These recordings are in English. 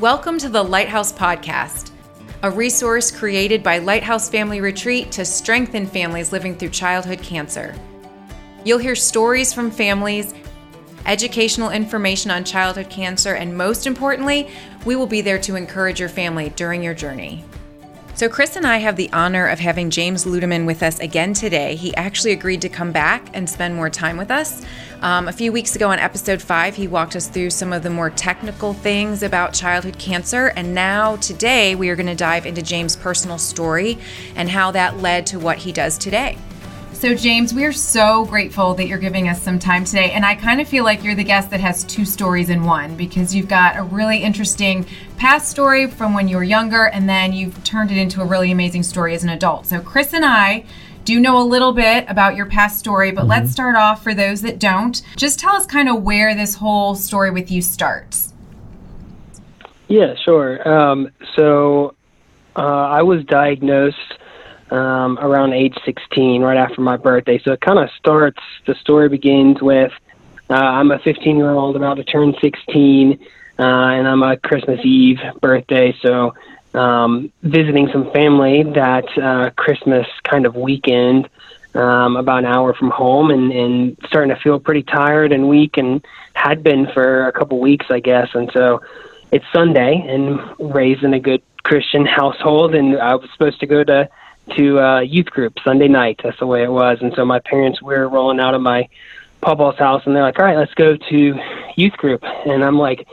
Welcome to the Lighthouse Podcast, a resource created by Lighthouse Family Retreat to strengthen families living through childhood cancer. You'll hear stories from families, educational information on childhood cancer, and most importantly, we will be there to encourage your family during your journey. So, Chris and I have the honor of having James Ludeman with us again today. He actually agreed to come back and spend more time with us. Um, a few weeks ago on episode five, he walked us through some of the more technical things about childhood cancer. And now, today, we are going to dive into James' personal story and how that led to what he does today. So, James, we are so grateful that you're giving us some time today. And I kind of feel like you're the guest that has two stories in one because you've got a really interesting past story from when you were younger, and then you've turned it into a really amazing story as an adult. So, Chris and I do know a little bit about your past story, but mm-hmm. let's start off for those that don't. Just tell us kind of where this whole story with you starts. Yeah, sure. Um, so, uh, I was diagnosed um, around age 16, right after my birthday. So it kind of starts, the story begins with uh, I'm a 15 year old about to turn 16, uh, and I'm a Christmas Eve birthday. So um, visiting some family that uh, Christmas kind of weekend. Um, about an hour from home and, and starting to feel pretty tired and weak and had been for a couple weeks, I guess. And so it's Sunday and raised in a good Christian household, and I was supposed to go to to uh, youth group Sunday night. That's the way it was. And so my parents were rolling out of my papa's house, and they're like, "All right, let's go to youth group." And I'm like,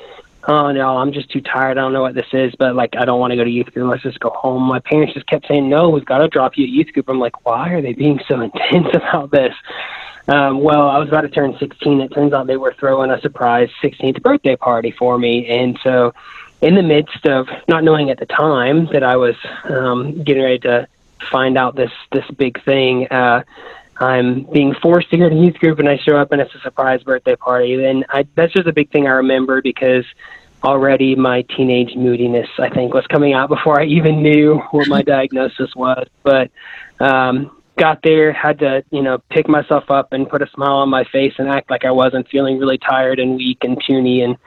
"Oh no, I'm just too tired. I don't know what this is, but like, I don't want to go to youth group. Let's just go home." My parents just kept saying, "No, we've got to drop you at youth group." I'm like, "Why are they being so intense about this?" Um, well, I was about to turn 16. It turns out they were throwing a surprise 16th birthday party for me, and so in the midst of not knowing at the time that I was um, getting ready to find out this this big thing. Uh, I'm being forced to go to youth group, and I show up, and it's a surprise birthday party. And I, that's just a big thing I remember because already my teenage moodiness, I think, was coming out before I even knew what my diagnosis was. But um, got there, had to, you know, pick myself up and put a smile on my face and act like I wasn't feeling really tired and weak and puny, and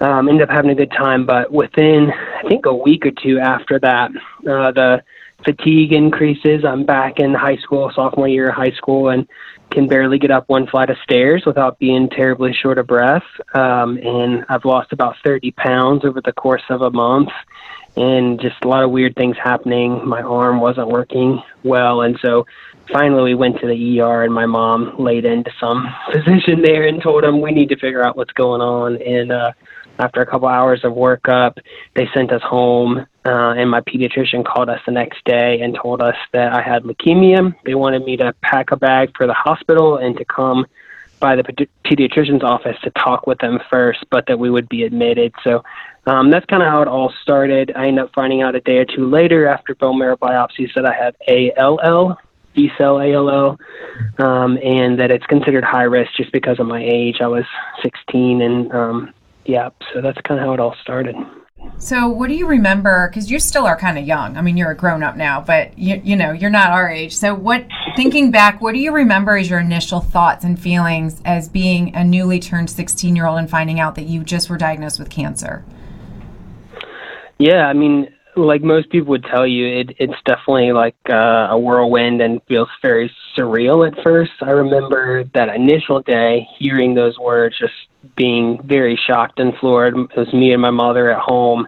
um, ended up having a good time. But within, I think, a week or two after that, uh, the fatigue increases. I'm back in high school, sophomore year of high school, and can barely get up one flight of stairs without being terribly short of breath. Um, and I've lost about 30 pounds over the course of a month, and just a lot of weird things happening. My arm wasn't working well, and so finally we went to the ER, and my mom laid into some physician there and told him we need to figure out what's going on. And uh, after a couple hours of workup, they sent us home, uh, and my pediatrician called us the next day and told us that I had leukemia. They wanted me to pack a bag for the hospital and to come by the pediatrician's office to talk with them first, but that we would be admitted. So um, that's kind of how it all started. I ended up finding out a day or two later after bone marrow biopsies that I had ALL, B cell ALL, um, and that it's considered high risk just because of my age. I was 16 and um, yeah, so that's kind of how it all started. So, what do you remember? Because you still are kind of young. I mean, you're a grown up now, but you, you know, you're not our age. So, what, thinking back, what do you remember as your initial thoughts and feelings as being a newly turned 16 year old and finding out that you just were diagnosed with cancer? Yeah, I mean, like most people would tell you, it, it's definitely like uh, a whirlwind and feels very surreal at first. I remember that initial day hearing those words, just being very shocked and floored. It was me and my mother at home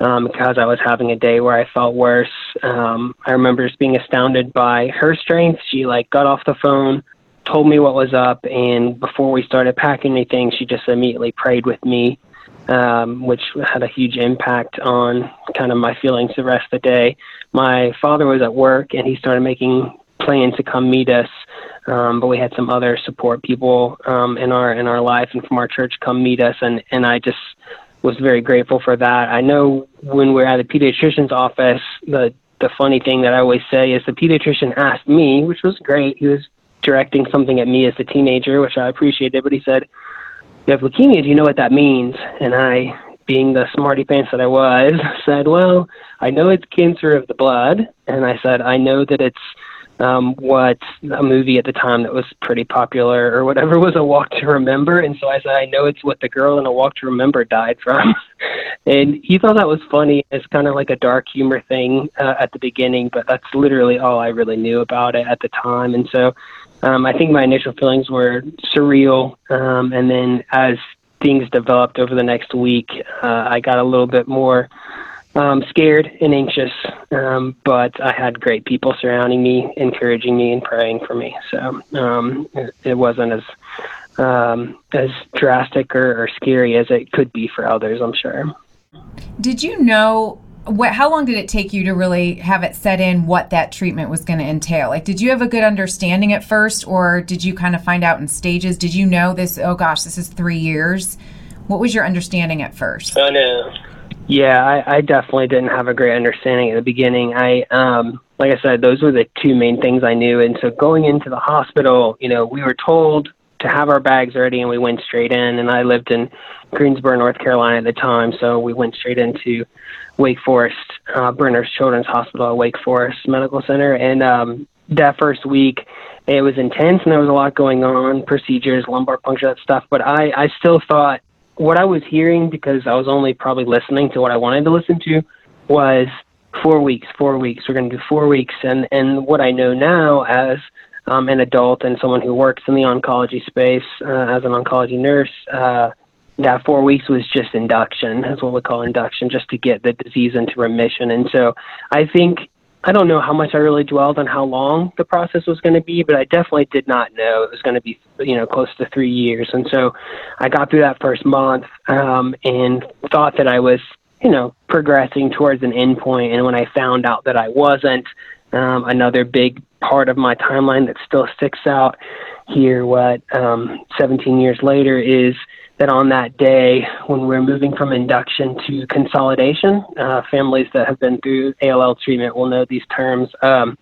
um, because I was having a day where I felt worse. Um, I remember just being astounded by her strength. She like got off the phone, told me what was up, and before we started packing anything, she just immediately prayed with me um, which had a huge impact on kind of my feelings the rest of the day. My father was at work and he started making plans to come meet us, um, but we had some other support people um, in our in our life and from our church come meet us, and and I just was very grateful for that. I know when we're at the pediatrician's office, the the funny thing that I always say is the pediatrician asked me, which was great. He was directing something at me as a teenager, which I appreciated, but he said, you have leukemia, do you know what that means? And I, being the smarty pants that I was, said, well, I know it's cancer of the blood. And I said, I know that it's um, what a movie at the time that was pretty popular or whatever was A Walk to Remember. And so I said, I know it's what the girl in A Walk to Remember died from. and he thought that was funny. It's kind of like a dark humor thing uh, at the beginning, but that's literally all I really knew about it at the time. And so um, I think my initial feelings were surreal. Um, and then as things developed over the next week, uh, I got a little bit more um, scared and anxious. Um, but I had great people surrounding me, encouraging me, and praying for me. So um, it, it wasn't as um, as drastic or, or scary as it could be for others. I'm sure. Did you know what how long did it take you to really have it set in what that treatment was going to entail? Like did you have a good understanding at first or did you kind of find out in stages? Did you know this oh gosh this is three years? What was your understanding at first? Oh no yeah I, I definitely didn't have a great understanding at the beginning. I um like i said those were the two main things i knew. And so going into the hospital you know we were told to have our bags ready and we went straight in. And I lived in Greensboro, North Carolina at the time, so we went straight into Wake Forest, uh, Brenner's Children's Hospital Wake Forest Medical Center. And um that first week it was intense and there was a lot going on, procedures, lumbar puncture, that stuff, but I I still thought what I was hearing because I was only probably listening to what I wanted to listen to was four weeks, four weeks. We're going to do four weeks, and and what I know now as um, an adult and someone who works in the oncology space uh, as an oncology nurse, uh, that four weeks was just induction, is what we call induction, just to get the disease into remission. And so I think, I don't know how much I really dwelled on how long the process was going to be, but I definitely did not know it was going to be, you know, close to three years. And so I got through that first month um, and thought that I was, you know, progressing towards an endpoint. And when I found out that I wasn't, um, another big part of my timeline that still sticks out here, what um, 17 years later, is that on that day when we're moving from induction to consolidation, uh, families that have been through ALL treatment will know these terms. Um,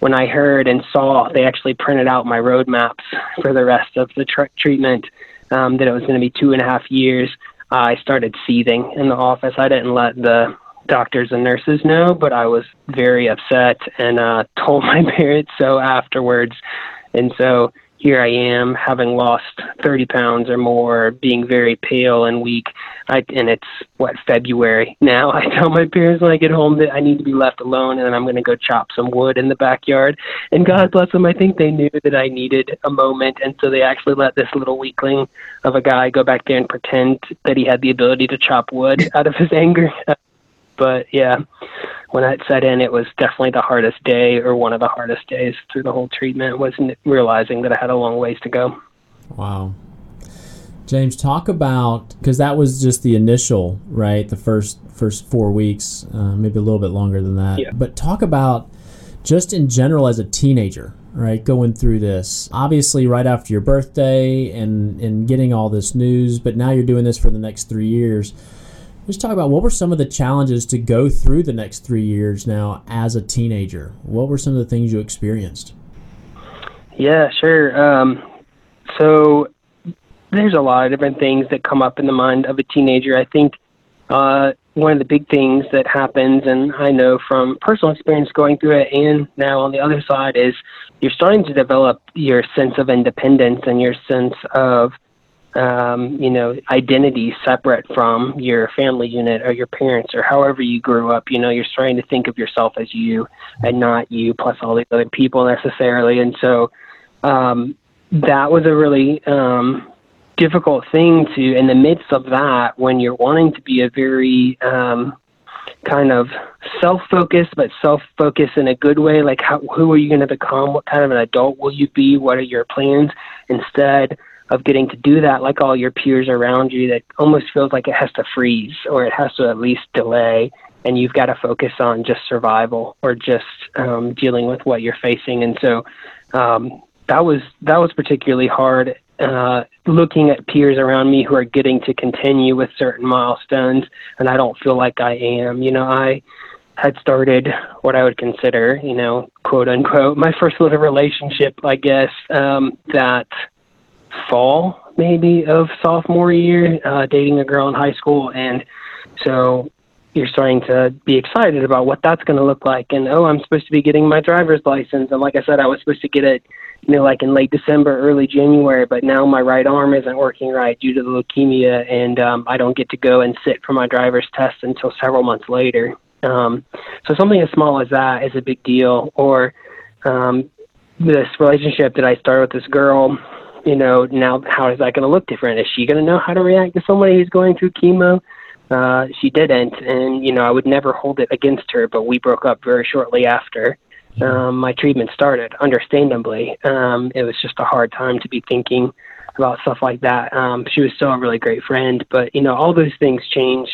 when I heard and saw they actually printed out my roadmaps for the rest of the tr- treatment, um, that it was going to be two and a half years, I started seething in the office. I didn't let the doctors and nurses know, but I was very upset and uh, told my parents so afterwards. And so here I am, having lost 30 pounds or more, being very pale and weak. I, and it's what February now. I tell my parents when I get home that I need to be left alone, and then I'm going to go chop some wood in the backyard. And God bless them, I think they knew that I needed a moment, and so they actually let this little weakling of a guy go back there and pretend that he had the ability to chop wood out of his anger. But yeah, when that set in, it was definitely the hardest day or one of the hardest days through the whole treatment was realizing that I had a long ways to go. Wow. James, talk about because that was just the initial, right? The first first four weeks, uh, maybe a little bit longer than that. Yeah. But talk about just in general as a teenager, right? Going through this, obviously right after your birthday and and getting all this news, but now you're doing this for the next three years Let's talk about what were some of the challenges to go through the next three years now as a teenager. What were some of the things you experienced? Yeah, sure. Um, so there's a lot of different things that come up in the mind of a teenager. I think uh, one of the big things that happens, and I know from personal experience going through it, and now on the other side, is you're starting to develop your sense of independence and your sense of um, you know, identity separate from your family unit or your parents or however you grew up. You know, you're starting to think of yourself as you and not you plus all these other people necessarily. And so um, that was a really um, difficult thing to, in the midst of that, when you're wanting to be a very um, kind of self-focused, but self-focused in a good way. Like, how, who are you going to become? What kind of an adult will you be? What are your plans? Instead, of getting to do that like all your peers around you that almost feels like it has to freeze or it has to at least delay. And you've got to focus on just survival or just um, dealing with what you're facing. And so um, that was that was particularly hard uh, looking at peers around me who are getting to continue with certain milestones. And I don't feel like I am. You know I had started what I would consider, you know, quote unquote, my first little relationship, I guess, um, that fall maybe of sophomore year, uh, dating a girl in high school, and so you're starting to be excited about what that's going to look like. And oh, I'm supposed to be getting my driver's license, and like I said, I was supposed to get it you know, like in late December, early January, but now my right arm isn't working right due to the leukemia, and um, I don't get to go and sit for my driver's test until several months later. Um, so something as small as that is a big deal. Or um, this relationship that I started with this girl, you know, now how is that going to look different? Is she going to know how to react to somebody who's going through chemo? Uh, she didn't, and you know, I would never hold it against her. But we broke up very shortly after um, my treatment started. Understandably, um, it was just a hard time to be thinking about stuff like that. Um, she was still a really great friend, but you know, all those things change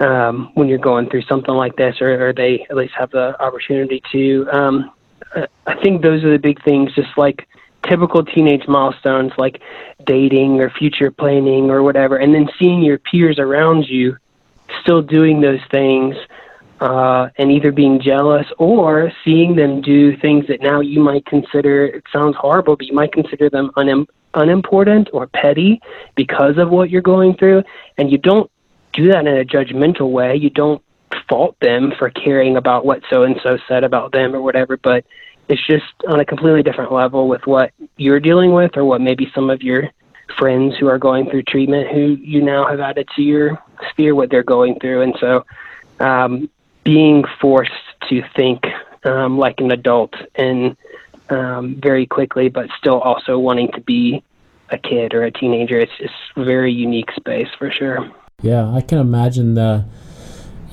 um, when you're going through something like this, or, or they at least have the opportunity to. Um, I think those are the big things, just like typical teenage milestones like dating or future planning or whatever, and then seeing your peers around you still doing those things uh, and either being jealous or seeing them do things that now you might consider, it sounds horrible, but you might consider them unim- unimportant or petty because of what you're going through. And you don't do that in a judgmental way. You don't fault them for caring about what so and so said about them or whatever, but it's just on a completely different level with what you're dealing with or what maybe some of your friends who are going through treatment who you now have added to your sphere what they're going through. And so um, being forced to think um, like an adult and um, very quickly but still also wanting to be a kid or a teenager it's just a very unique space for sure. Yeah i can imagine the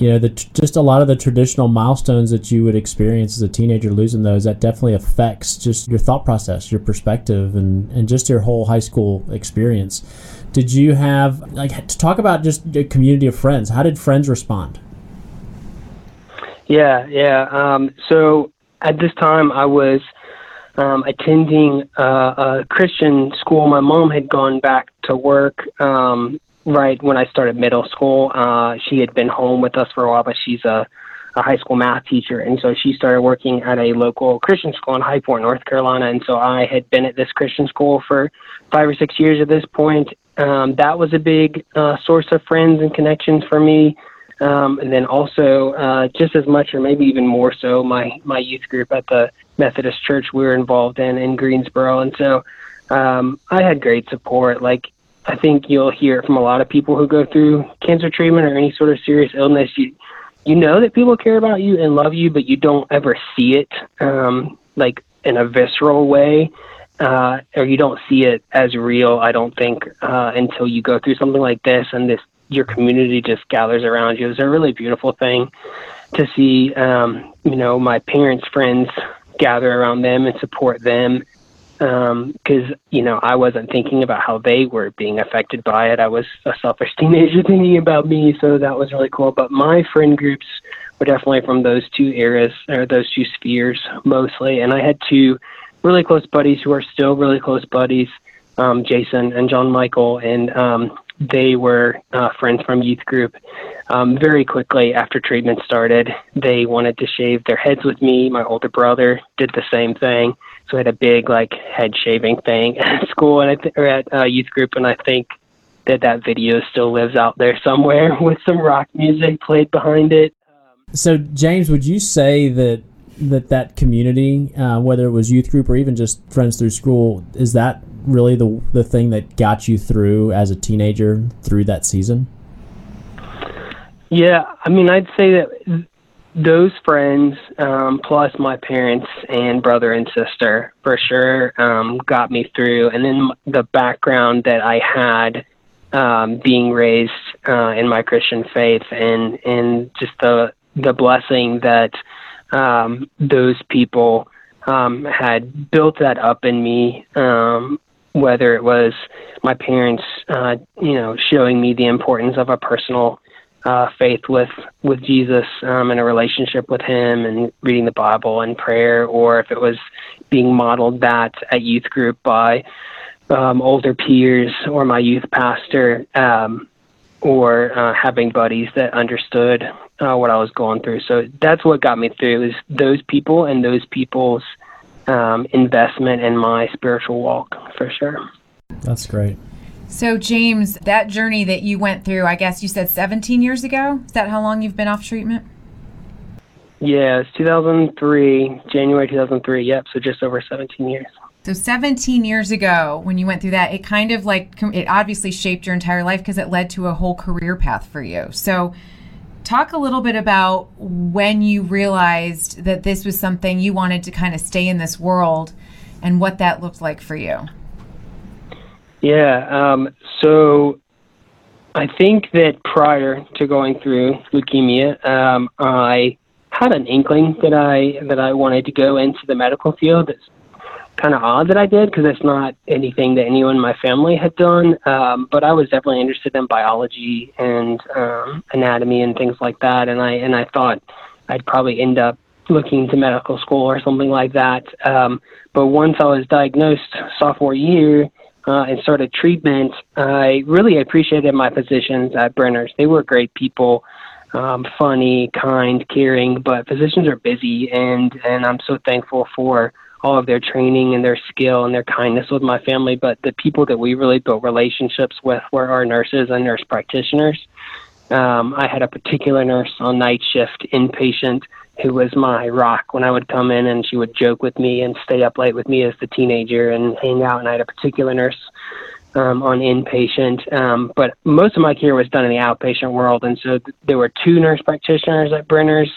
you know, the just a lot of the traditional milestones that you would experience as a teenager losing those that definitely affects just your thought process, your perspective, and and just your whole high school experience. Did you have like to talk about just a community of friends? How did friends respond? Yeah, yeah. Um, so at this time, I was um, attending uh, a Christian school. My mom had gone back to work um, right when I started middle school. Uh, she had been home with us for a while, but she's a, a high school math teacher, and so she started working at a local Christian school in High Point, North Carolina. And so I had been at this Christian school for five or six years at this point. Um, that was a big uh, source of friends and connections for me. Um, and then also, uh, just as much, or maybe even more so, my my youth group at the Methodist Church we were involved in in Greensboro, and so um, I had great support. Like I think you'll hear from a lot of people who go through cancer treatment or any sort of serious illness. You you know that people care about you and love you, but you don't ever see it um, like in a visceral way, uh, or you don't see it as real. I don't think uh, until you go through something like this and this your community just gathers around you. It's a really beautiful thing to see. Um, you know, my parents' friends gather around them and support them because um, you know I wasn't thinking about how they were being affected by it. I was a selfish teenager thinking about me, so that was really cool. But my friend groups were definitely from those two eras or those two spheres mostly, and I had two really close buddies who are still really close buddies, um, Jason and John Michael, and um, they were uh, friends from youth group. Um, very quickly after treatment started, they wanted to shave their heads with me. My older brother did the same thing so I had a big like head shaving thing at school and I th- or at uh, youth group, and I think that that video still lives out there somewhere with some rock music played behind it. So James, would you say that that that community, uh, whether it was youth group or even just friends through school, is that really the the thing that got you through as a teenager through that season? Yeah, I mean, I'd say that those friends, um, plus my parents and brother and sister, for sure, um, got me through. And then the background that I had, um, being raised uh, in my Christian faith, and and just the the blessing that um, those people um, had built that up in me. Um, whether it was my parents, uh, you know, showing me the importance of a personal uh, faith with with Jesus um, and a relationship with Him and reading the Bible and prayer, or if it was being modeled that at youth group by um, older peers or my youth pastor, um, or uh, having buddies that understood uh, what I was going through. So that's what got me through is those people and those people's um, investment in my spiritual walk for sure. That's great. So, James, that journey that you went through, I guess you said 17 years ago. Is that how long you've been off treatment? Yeah, it's 2003, January 2003. Yep, so just over 17 years. So 17 years ago, when you went through that, it kind of like it obviously shaped your entire life because it led to a whole career path for you. So talk a little bit about when you realized that this was something you wanted to kind of stay in this world and what that looked like for you. Yeah. Um, so I think that prior to going through leukemia, um, I had an inkling that I that I wanted to go into the medical field. It's kind of odd that I did because it's not anything that anyone in my family had done. Um, but I was definitely interested in biology and um, anatomy and things like that. And I and I thought I'd probably end up looking to medical school or something like that. Um, but once I was diagnosed sophomore year uh, and started treatment, I really appreciated my physicians at Brenner's. They were great people. Um, funny, kind, caring, but physicians are busy, and and I'm so thankful for all of their training and their skill and their kindness with my family. But the people that we really built relationships with were our nurses and nurse practitioners. Um, I had a particular nurse on night shift, inpatient, who was my rock when I would come in, and she would joke with me and stay up late with me as the teenager and hang out. And I had a particular nurse um, on inpatient, um, but most of my care was done in the outpatient world. And so th- there were two nurse practitioners at Brenner's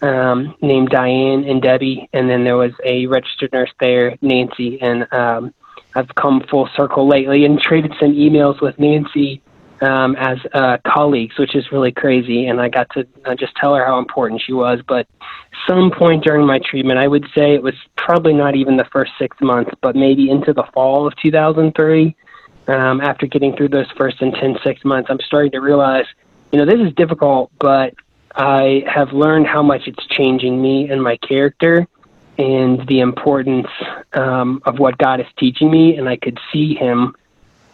um, named Diane and Debbie, and then there was a registered nurse there, Nancy. And um, I've come full circle lately and traded some emails with Nancy um, as uh, colleagues, which is really crazy. And I got to uh, just tell her how important she was. But some point during my treatment, I would say it was probably not even the first six months, but maybe into the fall of 2003. Um, after getting through those first intense six months, I'm starting to realize, you know, this is difficult, but I have learned how much it's changing me and my character and the importance um, of what God is teaching me. And I could see Him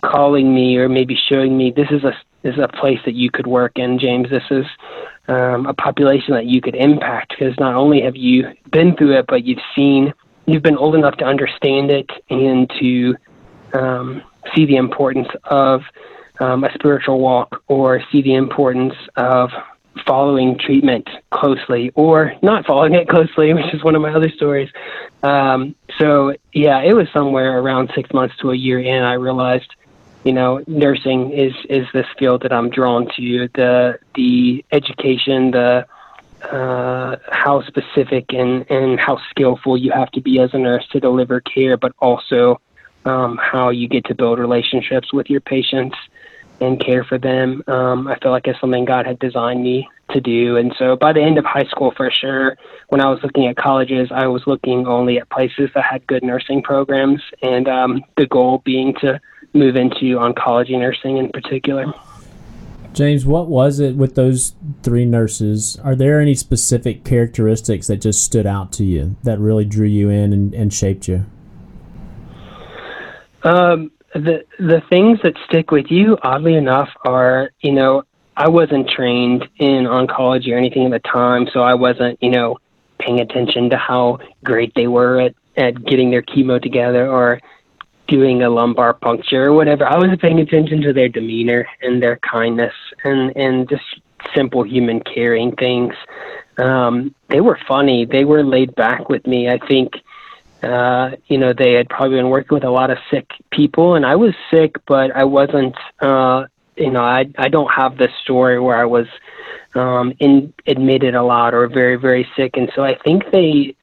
calling me or maybe showing me this is a this is a place that you could work in, James. This is um, a population that you could impact because not only have you been through it, but you've seen, you've been old enough to understand it and to um, see the importance of um, a spiritual walk or see the importance of following treatment closely or not following it closely, which is one of my other stories. Um, so, yeah, it was somewhere around six months to a year in, I realized, you know, nursing is, is this field that I'm drawn to. The, the education, the, uh, how specific and, and how skillful you have to be as a nurse to deliver care, but also um, how you get to build relationships with your patients and care for them. Um, I feel like it's something God had designed me to do. And so by the end of high school, for sure, when I was looking at colleges, I was looking only at places that had good nursing programs, and um, the goal being to move into oncology nursing in particular. James, what was it with those three nurses? Are there any specific characteristics that just stood out to you that really drew you in and, and shaped you? Um, the the things that stick with you, oddly enough, are you know I wasn't trained in oncology or anything at the time, so I wasn't you know paying attention to how great they were at at getting their chemo together or doing a lumbar puncture or whatever. I was paying attention to their demeanor and their kindness and and just simple human caring things. Um, they were funny. They were laid back with me. I think uh, you know, they had probably been working with a lot of sick people, and I was sick, but I wasn't. Uh, you know, I I don't have this story where I was um, in admitted a lot or very very sick, and so I think they.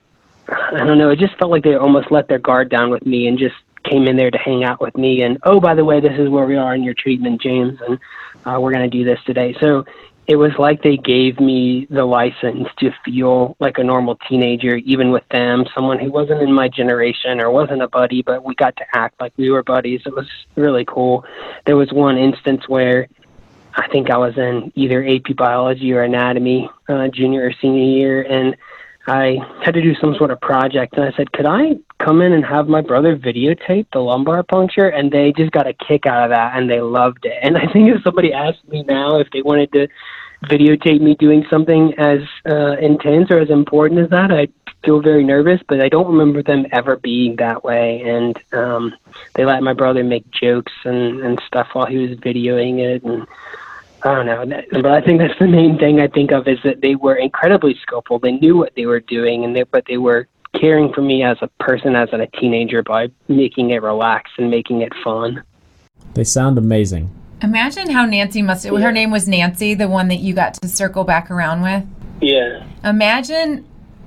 I don't know. It just felt like they almost let their guard down with me and just came in there to hang out with me. And oh, by the way, this is where we are in your treatment, James, and uh, we're going to do this today. So it was like they gave me the license to feel like a normal teenager, even with them, someone who wasn't in my generation or wasn't a buddy, but we got to act like we were buddies. It was really cool. There was one instance where I think I was in either AP biology or anatomy, uh, junior or senior year, and I had to do some sort of project. And I said, Could I come in and have my brother videotape the lumbar puncture? And they just got a kick out of that and they loved it. And I think if somebody asked me now if they wanted to videotape me doing something as uh, intense or as important as that, I'd feel very nervous, but I don't remember them ever being that way. And um, they let my brother make jokes and, and stuff while he was videoing it. And I don't know, but I think that's the main thing I think of is that they were incredibly skillful. They knew what they were doing, and they, but they were caring for me as a person, as a teenager, by making it relaxed and making it fun. They sound amazing. Imagine how Nancy must. Yeah. Her name was Nancy, the one that you got to circle back around with. Yeah. Imagine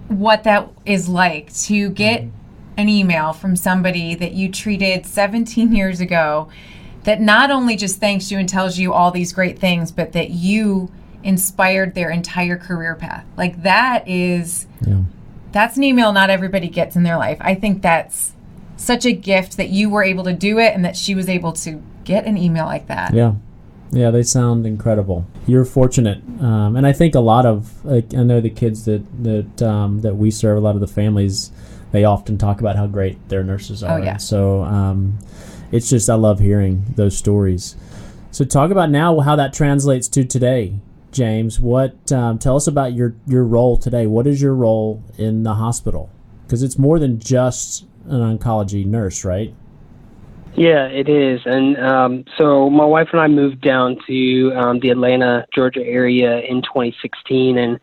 what that is like to get mm-hmm. an email from somebody that you treated 17 years ago that not only just thanks you and tells you all these great things, but that you inspired their entire career path. Like that is yeah. that's an email not everybody gets in their life. I think that's such a gift that you were able to do it and that she was able to get an email like that. Yeah. Yeah, they sound incredible. You're fortunate, um, and I think a lot of like I know the kids that that um, that we serve, a lot of the families, they often talk about how great their nurses oh, are. Oh yeah. So um, it's just I love hearing those stories. So talk about now how that translates to today, James. What um, tell us about your your role today? What is your role in the hospital? Because it's more than just an oncology nurse, right? Yeah, it is. And um, so my wife and I moved down to um, the Atlanta, Georgia area in 2016, and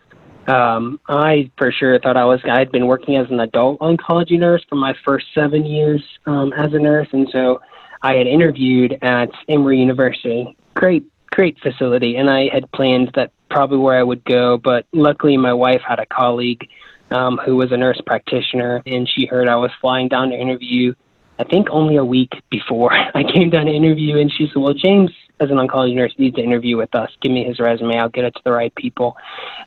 um, I for sure thought I was. I had been working as an adult oncology nurse for my first seven years um, as a nurse, and so I had interviewed at Emory University. Great, great facility, and I had planned that probably where I would go. But luckily, my wife had a colleague um, who was a nurse practitioner, and she heard I was flying down to interview. I think only a week before I came down to interview, and she said, "Well, James, as an oncology nurse, needs to interview with us. Give me his resume. I'll get it to the right people."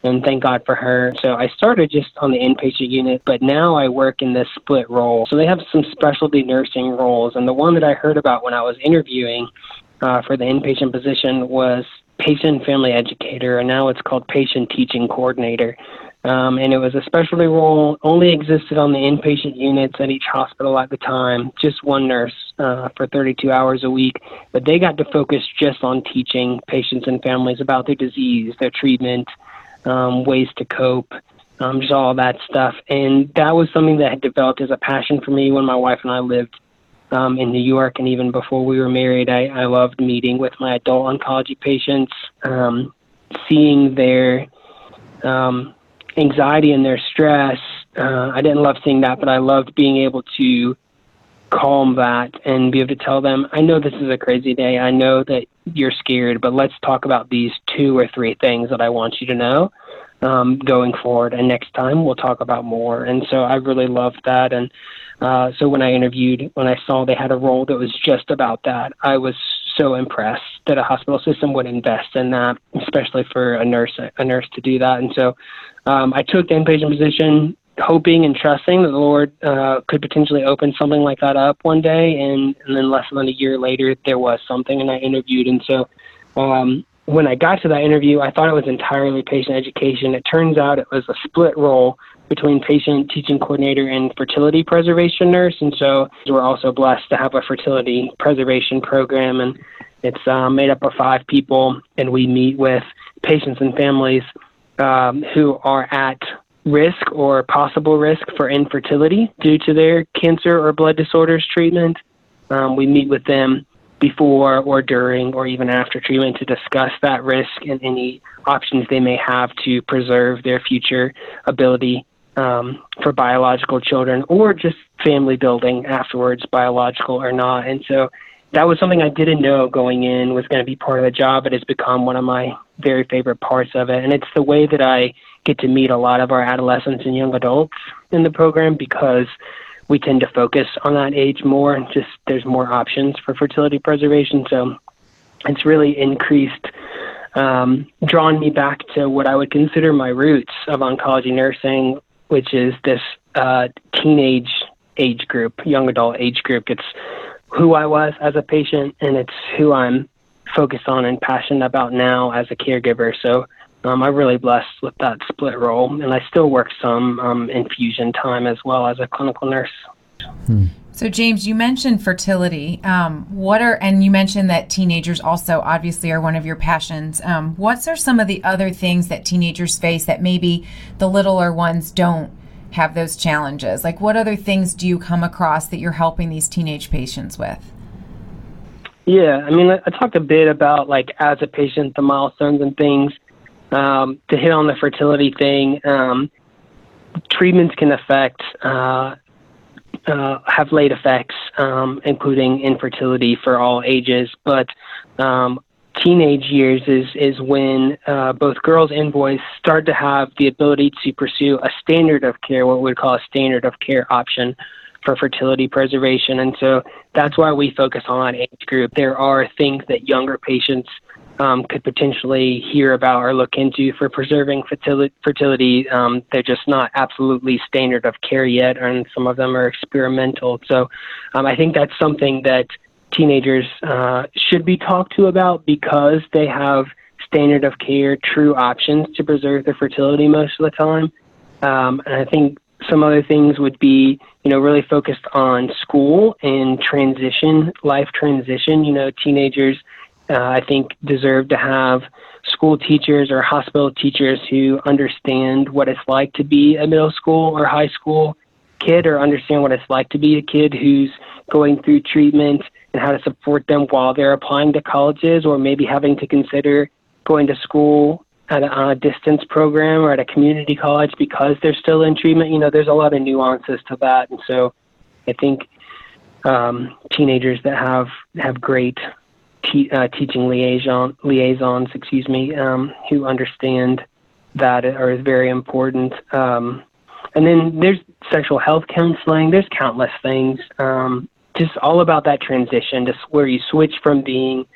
And thank God for her. So I started just on the inpatient unit, but now I work in this split role. So they have some specialty nursing roles, and the one that I heard about when I was interviewing uh, for the inpatient position was patient family educator, and now it's called patient teaching coordinator. Um, and it was a specialty role, only existed on the inpatient units at each hospital at the time, just one nurse uh, for 32 hours a week. But they got to focus just on teaching patients and families about their disease, their treatment, um, ways to cope, um, just all that stuff. And that was something that had developed as a passion for me when my wife and I lived um, in New York. And even before we were married, I, I loved meeting with my adult oncology patients, um, seeing their um, anxiety and their stress. Uh, I didn't love seeing that, but I loved being able to calm that and be able to tell them, I know this is a crazy day. I know that you're scared, but let's talk about these two or three things that I want you to know um, going forward. And next time we'll talk about more. And so I really loved that. And uh, so when I interviewed, when I saw they had a role that was just about that, I was so impressed that a hospital system would invest in that, especially for a nurse a nurse to do that. And so um, I took the inpatient position, hoping and trusting that the Lord uh, could potentially open something like that up one day. And, and then less than a year later, there was something, and I interviewed. And so um, when I got to that interview, I thought it was entirely patient education. It turns out it was a split role between patient teaching coordinator and fertility preservation nurse. And so we're also blessed to have a fertility preservation program. And it's um, made up of five people, and we meet with patients and families um, who are at risk or possible risk for infertility due to their cancer or blood disorders treatment. Um, we meet with them before or during or even after treatment to discuss that risk and any options they may have to preserve their future ability um, for biological children or just family building afterwards, biological or not. And so that was something I didn't know going in was going to be part of the job. It has become one of my very favorite parts of it. And it's the way that I get to meet a lot of our adolescents and young adults in the program because we tend to focus on that age more. Just there's more options for fertility preservation. So it's really increased, um, drawn me back to what I would consider my roots of oncology nursing, which is this uh, teenage age group, young adult age group. It's who I was as a patient, and it's who I'm focused on and passionate about now as a caregiver. So um, I'm really blessed with that split role, and I still work some um, infusion time as well as a clinical nurse. Hmm. So, James, you mentioned fertility. Um, what are and you mentioned that teenagers also obviously are one of your passions. Um, what are some of the other things that teenagers face that maybe the littler ones don't have those challenges? Like, what other things do you come across that you're helping these teenage patients with? Yeah, I mean, I talked a bit about like as a patient, the milestones and things. Um, to hit on the fertility thing, um, treatments can affect uh, uh, have late effects, um, including infertility for all ages. But um, teenage years is is when uh, both girls and boys start to have the ability to pursue a standard of care, what we call a standard of care option for fertility preservation. And so that's why we focus on age group. There are things that younger patients um, could potentially hear about or look into for preserving fertility. Um, they're just not absolutely standard of care yet, and some of them are experimental. So um, I think that's something that teenagers uh, should be talked to about because they have standard of care, true options to preserve their fertility most of the time. Um, and I think some other things would be, you know, really focused on school and transition, life transition. You know, teenagers uh, I think deserve to have school teachers or hospital teachers who understand what it's like to be a middle school or high school kid or understand what it's like to be a kid who's going through treatment and how to support them while they're applying to colleges or maybe having to consider going to school at a, on a distance program or at a community college because they're still in treatment. You know, there's a lot of nuances to that. And so I think um, teenagers that have have great te- uh, teaching liaison liaisons, excuse me, um, who understand that are very important. Um, and then there's sexual health counseling. There's countless things. Um, just all about that transition, just where you switch from being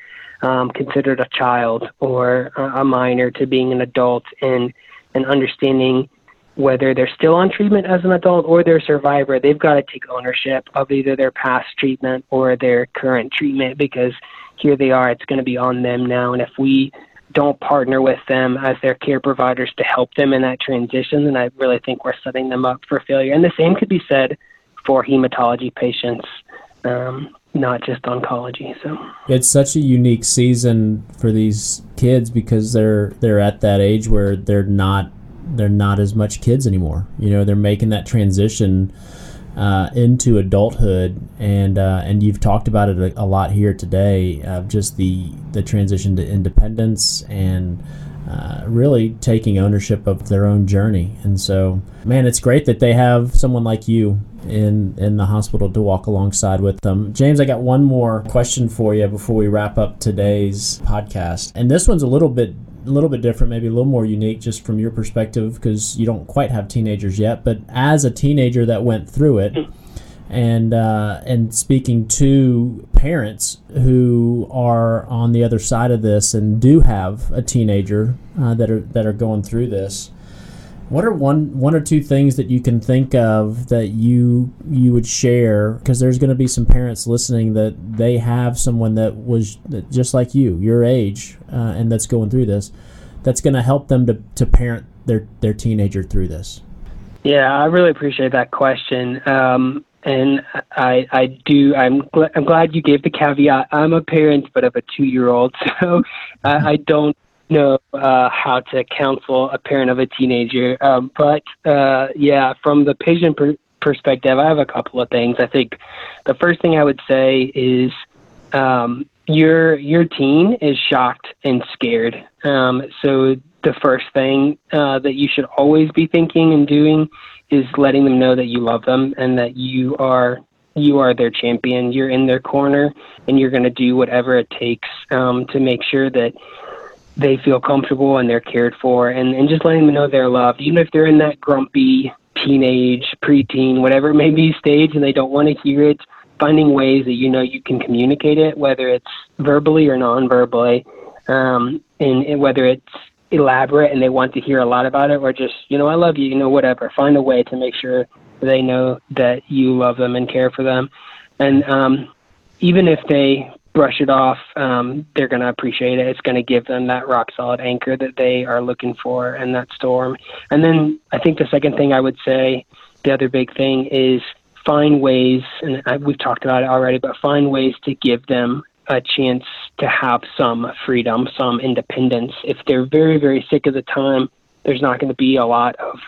um, considered a child or a minor to being an adult, and and understanding whether they're still on treatment as an adult or they're a survivor, they've got to take ownership of either their past treatment or their current treatment because here they are, it's going to be on them now. And if we don't partner with them as their care providers to help them in that transition, then I really think we're setting them up for failure. And the same could be said for hematology patients. Um, not just oncology. So it's such a unique season for these kids because they're they're at that age where they're not they're not as much kids anymore. You know, they're making that transition uh, into adulthood, and uh, and you've talked about it a, a lot here today. Uh, just the the transition to independence and. Uh, really taking ownership of their own journey, and so, man, it's great that they have someone like you in in the hospital to walk alongside with them. James, I got one more question for you before we wrap up today's podcast, and this one's a little bit a little bit different, maybe a little more unique just from your perspective because you don't quite have teenagers yet. But as a teenager that went through it, and uh, and speaking to parents who are on the other side of this and do have a teenager uh, that are that are going through this, what are one one or two things that you can think of that you you would share? Because there's going to be some parents listening that they have someone that was just like you, your age, uh, and that's going through this. That's going to help them to, to parent their their teenager through this. Yeah, I really appreciate that question. Um, and I, I do. I'm, gl- I'm glad you gave the caveat. I'm a parent, but of a two year old, so I, I don't know uh, how to counsel a parent of a teenager. Um, but uh, yeah, from the patient per- perspective, I have a couple of things. I think the first thing I would say is um, your your teen is shocked and scared. Um, so the first thing uh, that you should always be thinking and doing is letting them know that you love them and that you are you are their champion. You're in their corner, and you're going to do whatever it takes um, to make sure that they feel comfortable and they're cared for and, and just letting them know they're loved, even if they're in that grumpy teenage, preteen, whatever it may be stage and they don't want to hear it, finding ways that you know you can communicate it, whether it's verbally or non-verbally, um, and, and whether it's elaborate and they want to hear a lot about it or just, you know, I love you, you know, whatever. Find a way to make sure they know that you love them and care for them. And um, even if they brush it off, um, they're going to appreciate it. It's going to give them that rock solid anchor that they are looking for in that storm. And then I think the second thing I would say, the other big thing is find ways, and I, we've talked about it already, but find ways to give them a chance to have some freedom, some independence. If they're very, very sick of the time, there's not going to be a lot of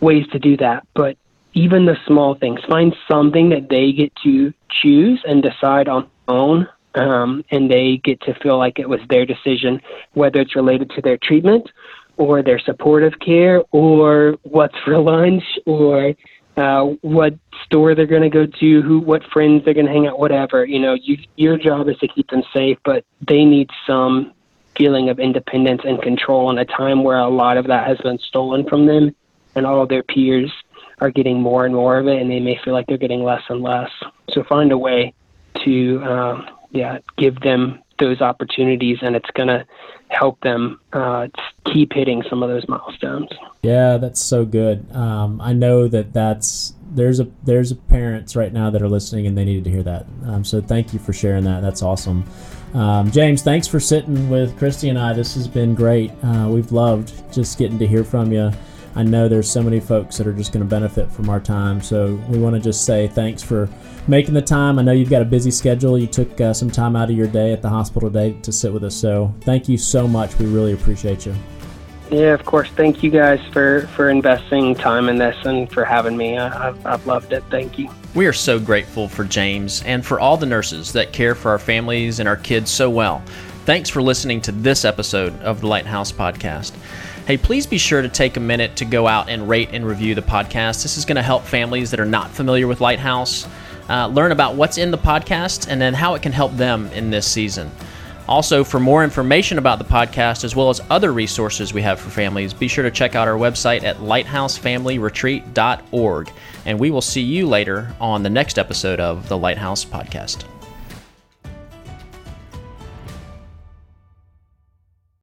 ways to do that. But even the small things, find something that they get to choose and decide on their own um, and they get to feel like it was their decision, whether it's related to their treatment or their supportive care or what's for lunch or uh, what store they're going to go to, who, what friends they're going to hang out, whatever. You know, you, your job is to keep them safe, but they need some feeling of independence and control in a time where a lot of that has been stolen from them, and all of their peers are getting more and more of it, and they may feel like they're getting less and less. So find a way to, um, yeah, give them those opportunities, and it's going to help them uh, keep hitting some of those milestones. Yeah, that's so good. Um, I know that that's there's a there's a parents right now that are listening and they needed to hear that. Um, so thank you for sharing that. That's awesome. Um, James, thanks for sitting with Christy and I. This has been great. Uh, we've loved just getting to hear from you. I know there's so many folks that are just going to benefit from our time. So we want to just say thanks for making the time. I know you've got a busy schedule. You took uh, some time out of your day at the hospital today to sit with us. So thank you so much. We really appreciate you. Yeah, of course. Thank you guys for, for investing time in this and for having me. I, I've, I've loved it. Thank you. We are so grateful for James and for all the nurses that care for our families and our kids so well. Thanks for listening to this episode of the Lighthouse Podcast. Hey, please be sure to take a minute to go out and rate and review the podcast. This is going to help families that are not familiar with Lighthouse uh, learn about what's in the podcast and then how it can help them in this season. Also, for more information about the podcast as well as other resources we have for families, be sure to check out our website at lighthousefamilyretreat.org. And we will see you later on the next episode of the Lighthouse Podcast.